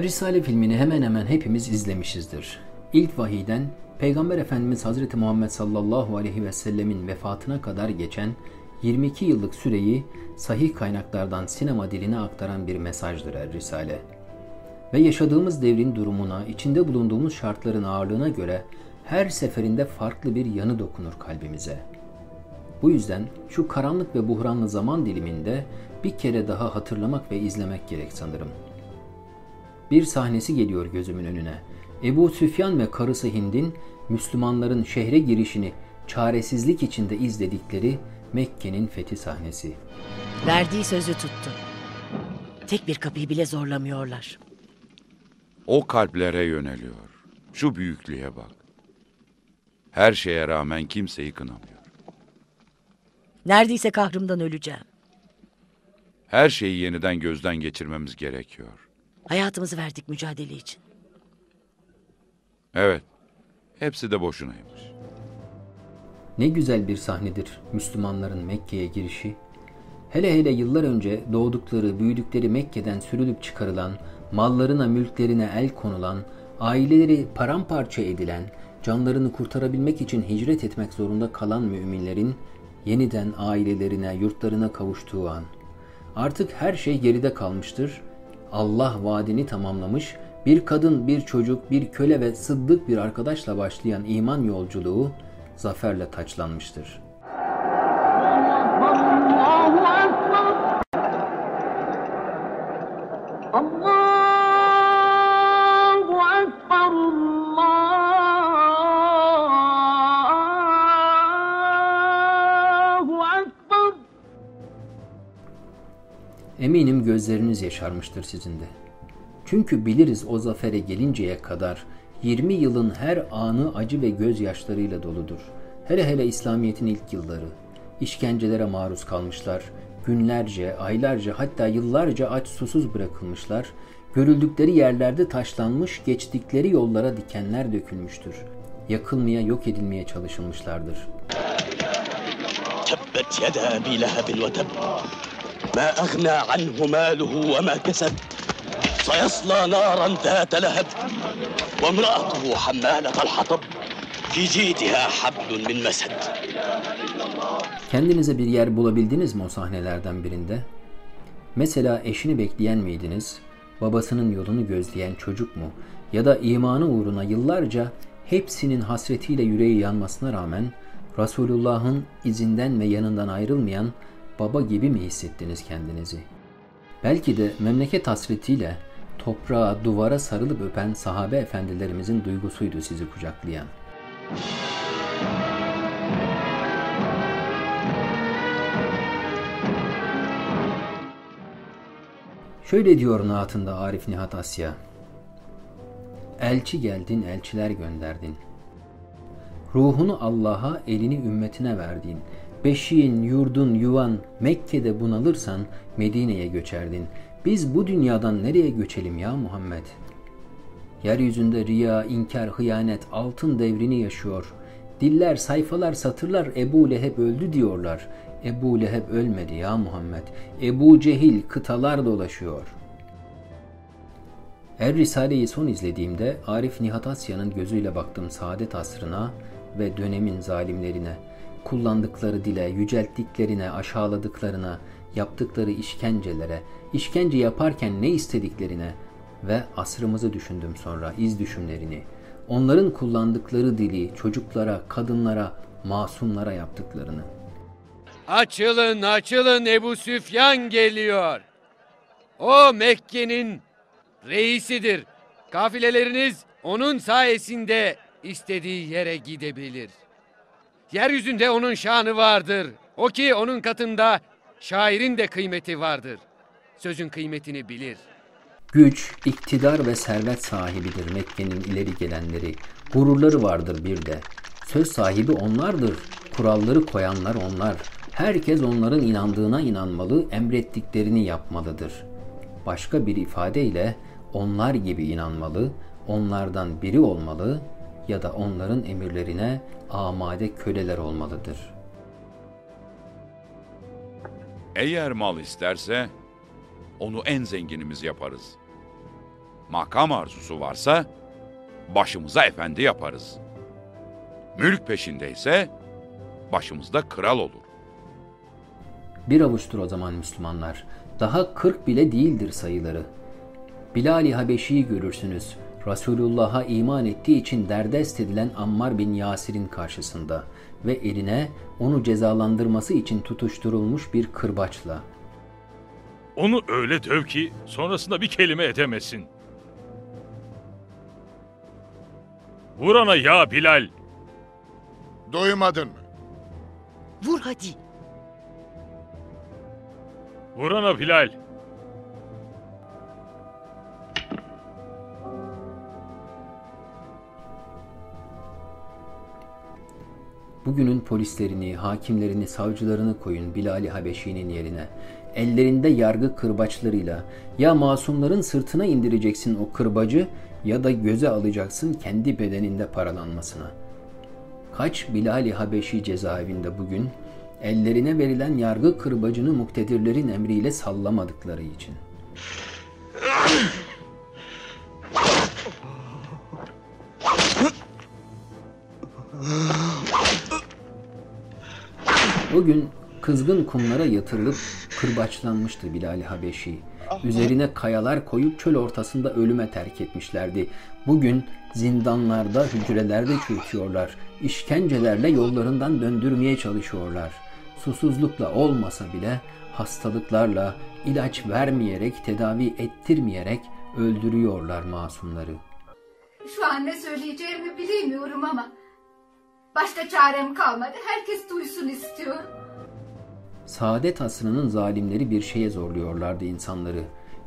Er Risale filmini hemen hemen hepimiz izlemişizdir. İlk vahiyden Peygamber Efendimiz Hazreti Muhammed sallallahu aleyhi ve sellemin vefatına kadar geçen 22 yıllık süreyi sahih kaynaklardan sinema diline aktaran bir mesajdır Er Risale. Ve yaşadığımız devrin durumuna, içinde bulunduğumuz şartların ağırlığına göre her seferinde farklı bir yanı dokunur kalbimize. Bu yüzden şu karanlık ve buhranlı zaman diliminde bir kere daha hatırlamak ve izlemek gerek sanırım. Bir sahnesi geliyor gözümün önüne. Ebu Süfyan ve karısı Hind'in Müslümanların şehre girişini çaresizlik içinde izledikleri Mekke'nin fethi sahnesi. Verdiği sözü tuttu. Tek bir kapıyı bile zorlamıyorlar. O kalplere yöneliyor. Şu büyüklüğe bak. Her şeye rağmen kimseyi kınamıyor. Neredeyse kahrımdan öleceğim. Her şeyi yeniden gözden geçirmemiz gerekiyor. Hayatımızı verdik mücadele için. Evet, hepsi de boşunaymış. Ne güzel bir sahnedir Müslümanların Mekke'ye girişi. Hele hele yıllar önce doğdukları, büyüdükleri Mekke'den sürülüp çıkarılan, mallarına, mülklerine el konulan, aileleri paramparça edilen, canlarını kurtarabilmek için hicret etmek zorunda kalan müminlerin yeniden ailelerine, yurtlarına kavuştuğu an. Artık her şey geride kalmıştır. Allah vaadini tamamlamış, bir kadın, bir çocuk, bir köle ve sıddık bir arkadaşla başlayan iman yolculuğu zaferle taçlanmıştır. Eminim gözleriniz yaşarmıştır sizin de. Çünkü biliriz o zafere gelinceye kadar 20 yılın her anı acı ve gözyaşlarıyla doludur. Hele hele İslamiyet'in ilk yılları. İşkencelere maruz kalmışlar, günlerce, aylarca hatta yıllarca aç susuz bırakılmışlar, görüldükleri yerlerde taşlanmış, geçtikleri yollara dikenler dökülmüştür. Yakılmaya, yok edilmeye çalışılmışlardır. Tebbet yeda bi lehebil ve. ما أغنى عنه ماله وما كسب سيصلى نارا ذات لهب وامرأته حمالة الحطب في جيدها حبل من مسد Kendinize bir yer bulabildiniz mi o sahnelerden birinde? Mesela eşini bekleyen miydiniz? Babasının yolunu gözleyen çocuk mu? Ya da imanı uğruna yıllarca hepsinin hasretiyle yüreği yanmasına rağmen Resulullah'ın izinden ve yanından ayrılmayan baba gibi mi hissettiniz kendinizi? Belki de memleket hasretiyle toprağa, duvara sarılıp öpen sahabe efendilerimizin duygusuydu sizi kucaklayan. Şöyle diyor naatında Arif Nihat Asya. Elçi geldin, elçiler gönderdin. Ruhunu Allah'a, elini ümmetine verdin. Beşiğin, yurdun, yuvan Mekke'de bunalırsan Medine'ye göçerdin. Biz bu dünyadan nereye göçelim ya Muhammed? Yeryüzünde riya, inkar, hıyanet, altın devrini yaşıyor. Diller, sayfalar, satırlar Ebu Leheb öldü diyorlar. Ebu Leheb ölmedi ya Muhammed. Ebu Cehil kıtalar dolaşıyor. Er Risale'yi son izlediğimde Arif Nihat Asya'nın gözüyle baktım saadet asrına ve dönemin zalimlerine. Kullandıkları dile, yücelttiklerine, aşağıladıklarına, yaptıkları işkencelere, işkence yaparken ne istediklerine ve asrımızı düşündüm sonra iz düşümlerini. Onların kullandıkları dili çocuklara, kadınlara, masumlara yaptıklarını. Açılın açılın Ebu Süfyan geliyor. O Mekke'nin reisidir. Kafileleriniz onun sayesinde istediği yere gidebilir. Yeryüzünde onun şanı vardır. O ki onun katında şairin de kıymeti vardır. Sözün kıymetini bilir. Güç, iktidar ve servet sahibidir Mekke'nin ileri gelenleri. Gururları vardır bir de. Söz sahibi onlardır. Kuralları koyanlar onlar. Herkes onların inandığına inanmalı, emrettiklerini yapmalıdır. Başka bir ifadeyle onlar gibi inanmalı, onlardan biri olmalı ya da onların emirlerine amade köleler olmalıdır. Eğer mal isterse onu en zenginimiz yaparız. Makam arzusu varsa başımıza efendi yaparız. Mülk peşindeyse başımızda kral olur. Bir avuçtur o zaman Müslümanlar. Daha 40 bile değildir sayıları. Bilal-i Habeşi'yi görürsünüz. Resulullah'a iman ettiği için derdest edilen Ammar bin Yasir'in karşısında ve eline onu cezalandırması için tutuşturulmuş bir kırbaçla. Onu öyle döv ki sonrasında bir kelime edemesin. Vur ona ya Bilal. Duymadın mı? Vur hadi. Vur ona Bilal. Bugünün polislerini, hakimlerini, savcılarını koyun Bilal-i Habeşi'nin yerine. Ellerinde yargı kırbaçlarıyla ya masumların sırtına indireceksin o kırbacı ya da göze alacaksın kendi bedeninde paralanmasına. Kaç Bilal-i Habeşi cezaevinde bugün ellerine verilen yargı kırbacını muktedirlerin emriyle sallamadıkları için. O gün kızgın kumlara yatırılıp kırbaçlanmıştı Bilal-i Habeşi. Üzerine kayalar koyup çöl ortasında ölüme terk etmişlerdi. Bugün zindanlarda, hücrelerde çürütüyorlar. İşkencelerle yollarından döndürmeye çalışıyorlar. Susuzlukla olmasa bile hastalıklarla, ilaç vermeyerek, tedavi ettirmeyerek öldürüyorlar masumları. Şu an ne söyleyeceğimi bilemiyorum ama başka çarem kalmadı. Herkes duysun istiyorum. Saadet asrının zalimleri bir şeye zorluyorlardı insanları.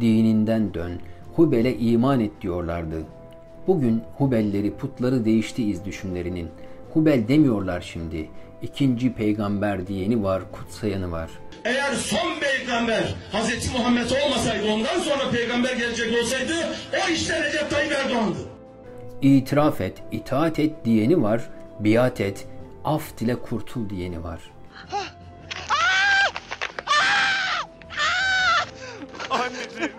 Dininden dön, Hubel'e iman et diyorlardı. Bugün Hubelleri, putları değişti iz düşümlerinin. Hubel demiyorlar şimdi. İkinci peygamber diyeni var, kutsayanı var. Eğer son peygamber Hz. Muhammed olmasaydı ondan sonra peygamber gelecek olsaydı o işte Recep Tayyip Erdoğan'dı. İtiraf et, itaat et diyeni var, biat et, af dile kurtul diyeni var. Anneciğim.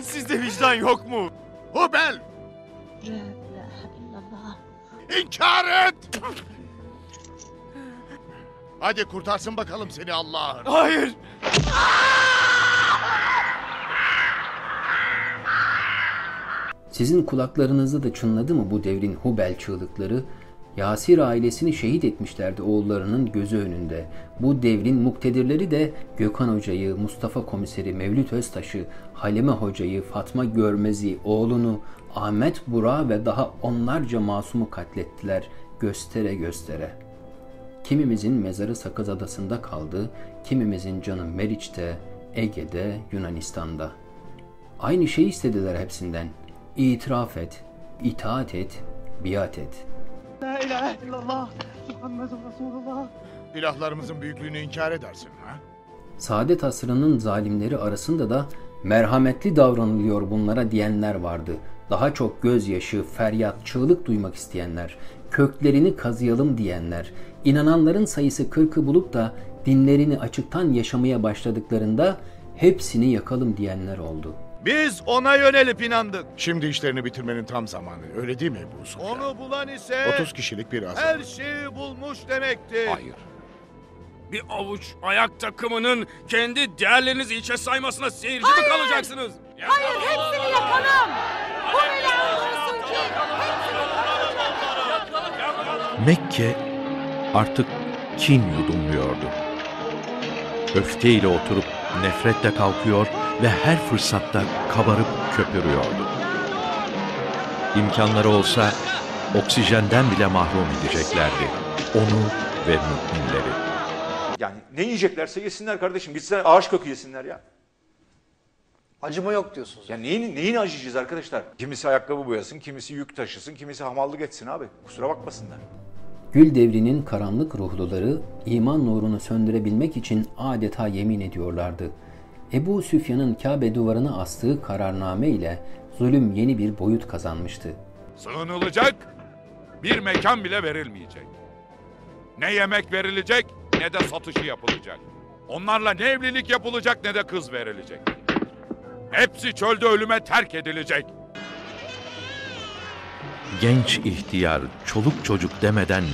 Sizde vicdan yok mu? Hubel. İnkar et. Hadi kurtarsın bakalım seni Allah'ın. Hayır. Sizin kulaklarınızda da çınladı mı bu devrin Hubel çığlıkları? Yasir ailesini şehit etmişlerdi oğullarının gözü önünde. Bu devrin muktedirleri de Gökhan Hoca'yı, Mustafa Komiseri, Mevlüt Öztaş'ı, Halime Hoca'yı, Fatma Görmez'i, oğlunu, Ahmet Bura ve daha onlarca masumu katlettiler göstere göstere. Kimimizin mezarı Sakız Adası'nda kaldı, kimimizin canı Meriç'te, Ege'de, Yunanistan'da. Aynı şeyi istediler hepsinden. İtiraf et, itaat et, biat et.'' İlahlarımızın büyüklüğünü inkar edersin ha? Saadet asrının zalimleri arasında da merhametli davranılıyor bunlara diyenler vardı. Daha çok gözyaşı, feryat, çığlık duymak isteyenler, köklerini kazıyalım diyenler, inananların sayısı kırkı bulup da dinlerini açıktan yaşamaya başladıklarında hepsini yakalım diyenler oldu. Biz ona yönelip inandık. Şimdi işlerini bitirmenin tam zamanı. Öyle değil mi Ebu Sufyan? Onu bulan ise 30 kişilik bir azınlık. her şeyi bulmuş demektir. Hayır. Bir avuç ayak takımının kendi değerlerinizi içe saymasına seyirci mi kalacaksınız? Hayır hepsini yakalım. Bu bile olmasın ki. Mekke artık kin yudumluyordu. Öfkeyle oturup nefretle kalkıyor ve her fırsatta kabarıp köpürüyordu. İmkanları olsa oksijenden bile mahrum edeceklerdi. Onu ve müminleri. Yani ne yiyeceklerse yesinler kardeşim. Gitsinler ağaç kökü yesinler ya. Acıma yok diyorsunuz. Ya neyini, neyini acıyacağız arkadaşlar? Kimisi ayakkabı boyasın, kimisi yük taşısın, kimisi hamallık etsin abi. Kusura bakmasınlar. Gül devrinin karanlık ruhluları iman nurunu söndürebilmek için adeta yemin ediyorlardı. Ebu Süfyan'ın Kabe duvarına astığı kararname ile zulüm yeni bir boyut kazanmıştı. Sığınılacak bir mekan bile verilmeyecek. Ne yemek verilecek ne de satışı yapılacak. Onlarla ne evlilik yapılacak ne de kız verilecek. Hepsi çölde ölüme terk edilecek. Genç ihtiyar, çoluk çocuk demeden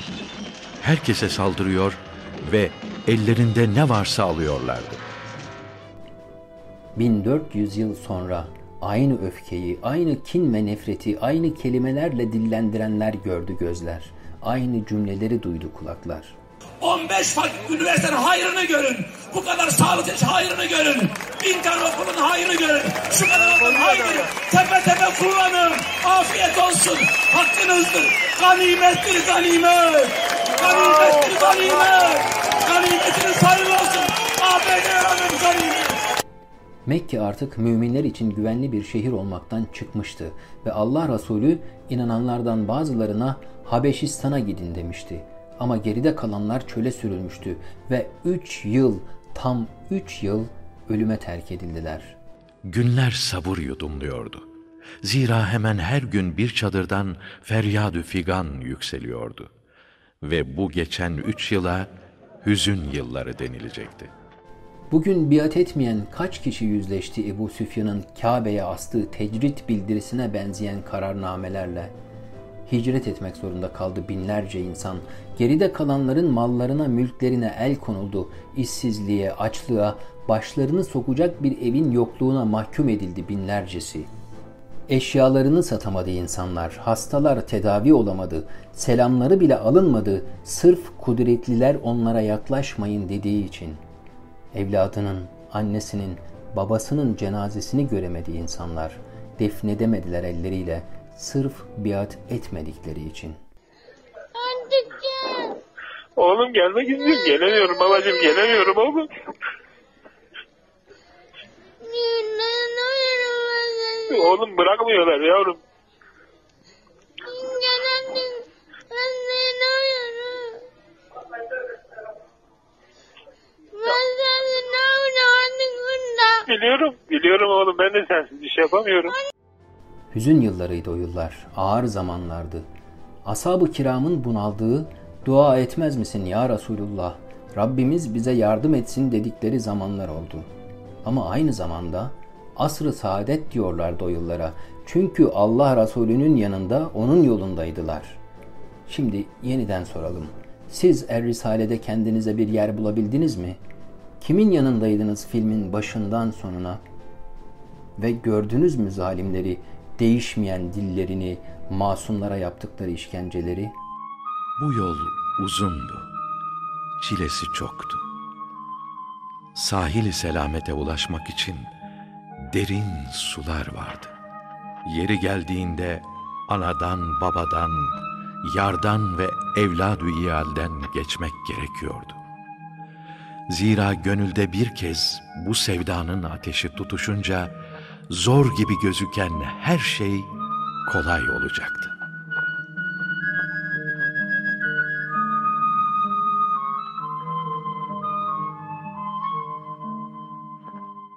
herkese saldırıyor ve ellerinde ne varsa alıyorlardı. 1400 yıl sonra aynı öfkeyi, aynı kin ve nefreti aynı kelimelerle dillendirenler gördü gözler. Aynı cümleleri duydu kulaklar. 15 fakir üniversitenin hayrını görün. Bu kadar sağlık için hayrını görün. Bin tane okulun hayrını görün. Şu kadar hayrını tepe tepe kullanın. Afiyet olsun. Hakkınızdır. Ganimettir ganimet. Ganimettir ganimet. Ganimetiniz hayırlı olsun. ABD hanım ganimet. Mekke artık müminler için güvenli bir şehir olmaktan çıkmıştı ve Allah Resulü inananlardan bazılarına Habeşistan'a gidin demişti. Ama geride kalanlar çöle sürülmüştü ve 3 yıl, tam 3 yıl ölüme terk edildiler. Günler sabır yudumluyordu. Zira hemen her gün bir çadırdan feryadü figan yükseliyordu. Ve bu geçen üç yıla hüzün yılları denilecekti. Bugün biat etmeyen kaç kişi yüzleşti Ebu Süfyan'ın Kabe'ye astığı tecrit bildirisine benzeyen kararnamelerle? Hicret etmek zorunda kaldı binlerce insan. Geride kalanların mallarına, mülklerine el konuldu. İşsizliğe, açlığa, başlarını sokacak bir evin yokluğuna mahkum edildi binlercesi. Eşyalarını satamadı insanlar, hastalar tedavi olamadı, selamları bile alınmadı, sırf kudretliler onlara yaklaşmayın dediği için.'' Evladının, annesinin, babasının cenazesini göremedi insanlar. Defnedemediler elleriyle sırf biat etmedikleri için. Oğlum gelmek istiyorum. Gelemiyorum babacığım gelemiyorum oğlum. Oğlum bırakmıyorlar yavrum. Biliyorum, biliyorum oğlum. Ben de sensiz bir şey yapamıyorum. Hüzün yıllarıydı o yıllar, ağır zamanlardı. Ashab-ı kiramın bunaldığı, dua etmez misin ya Resulullah, Rabbimiz bize yardım etsin dedikleri zamanlar oldu. Ama aynı zamanda asr-ı saadet diyorlardı o yıllara. Çünkü Allah Resulü'nün yanında onun yolundaydılar. Şimdi yeniden soralım. Siz Er Risale'de kendinize bir yer bulabildiniz mi? Kimin yanındaydınız filmin başından sonuna? Ve gördünüz mü zalimleri, değişmeyen dillerini, masumlara yaptıkları işkenceleri? Bu yol uzundu. Çilesi çoktu. Sahili selamete ulaşmak için derin sular vardı. Yeri geldiğinde anadan, babadan, yardan ve evlad iyalden geçmek gerekiyordu. Zira gönülde bir kez bu sevdanın ateşi tutuşunca zor gibi gözüken her şey kolay olacaktı.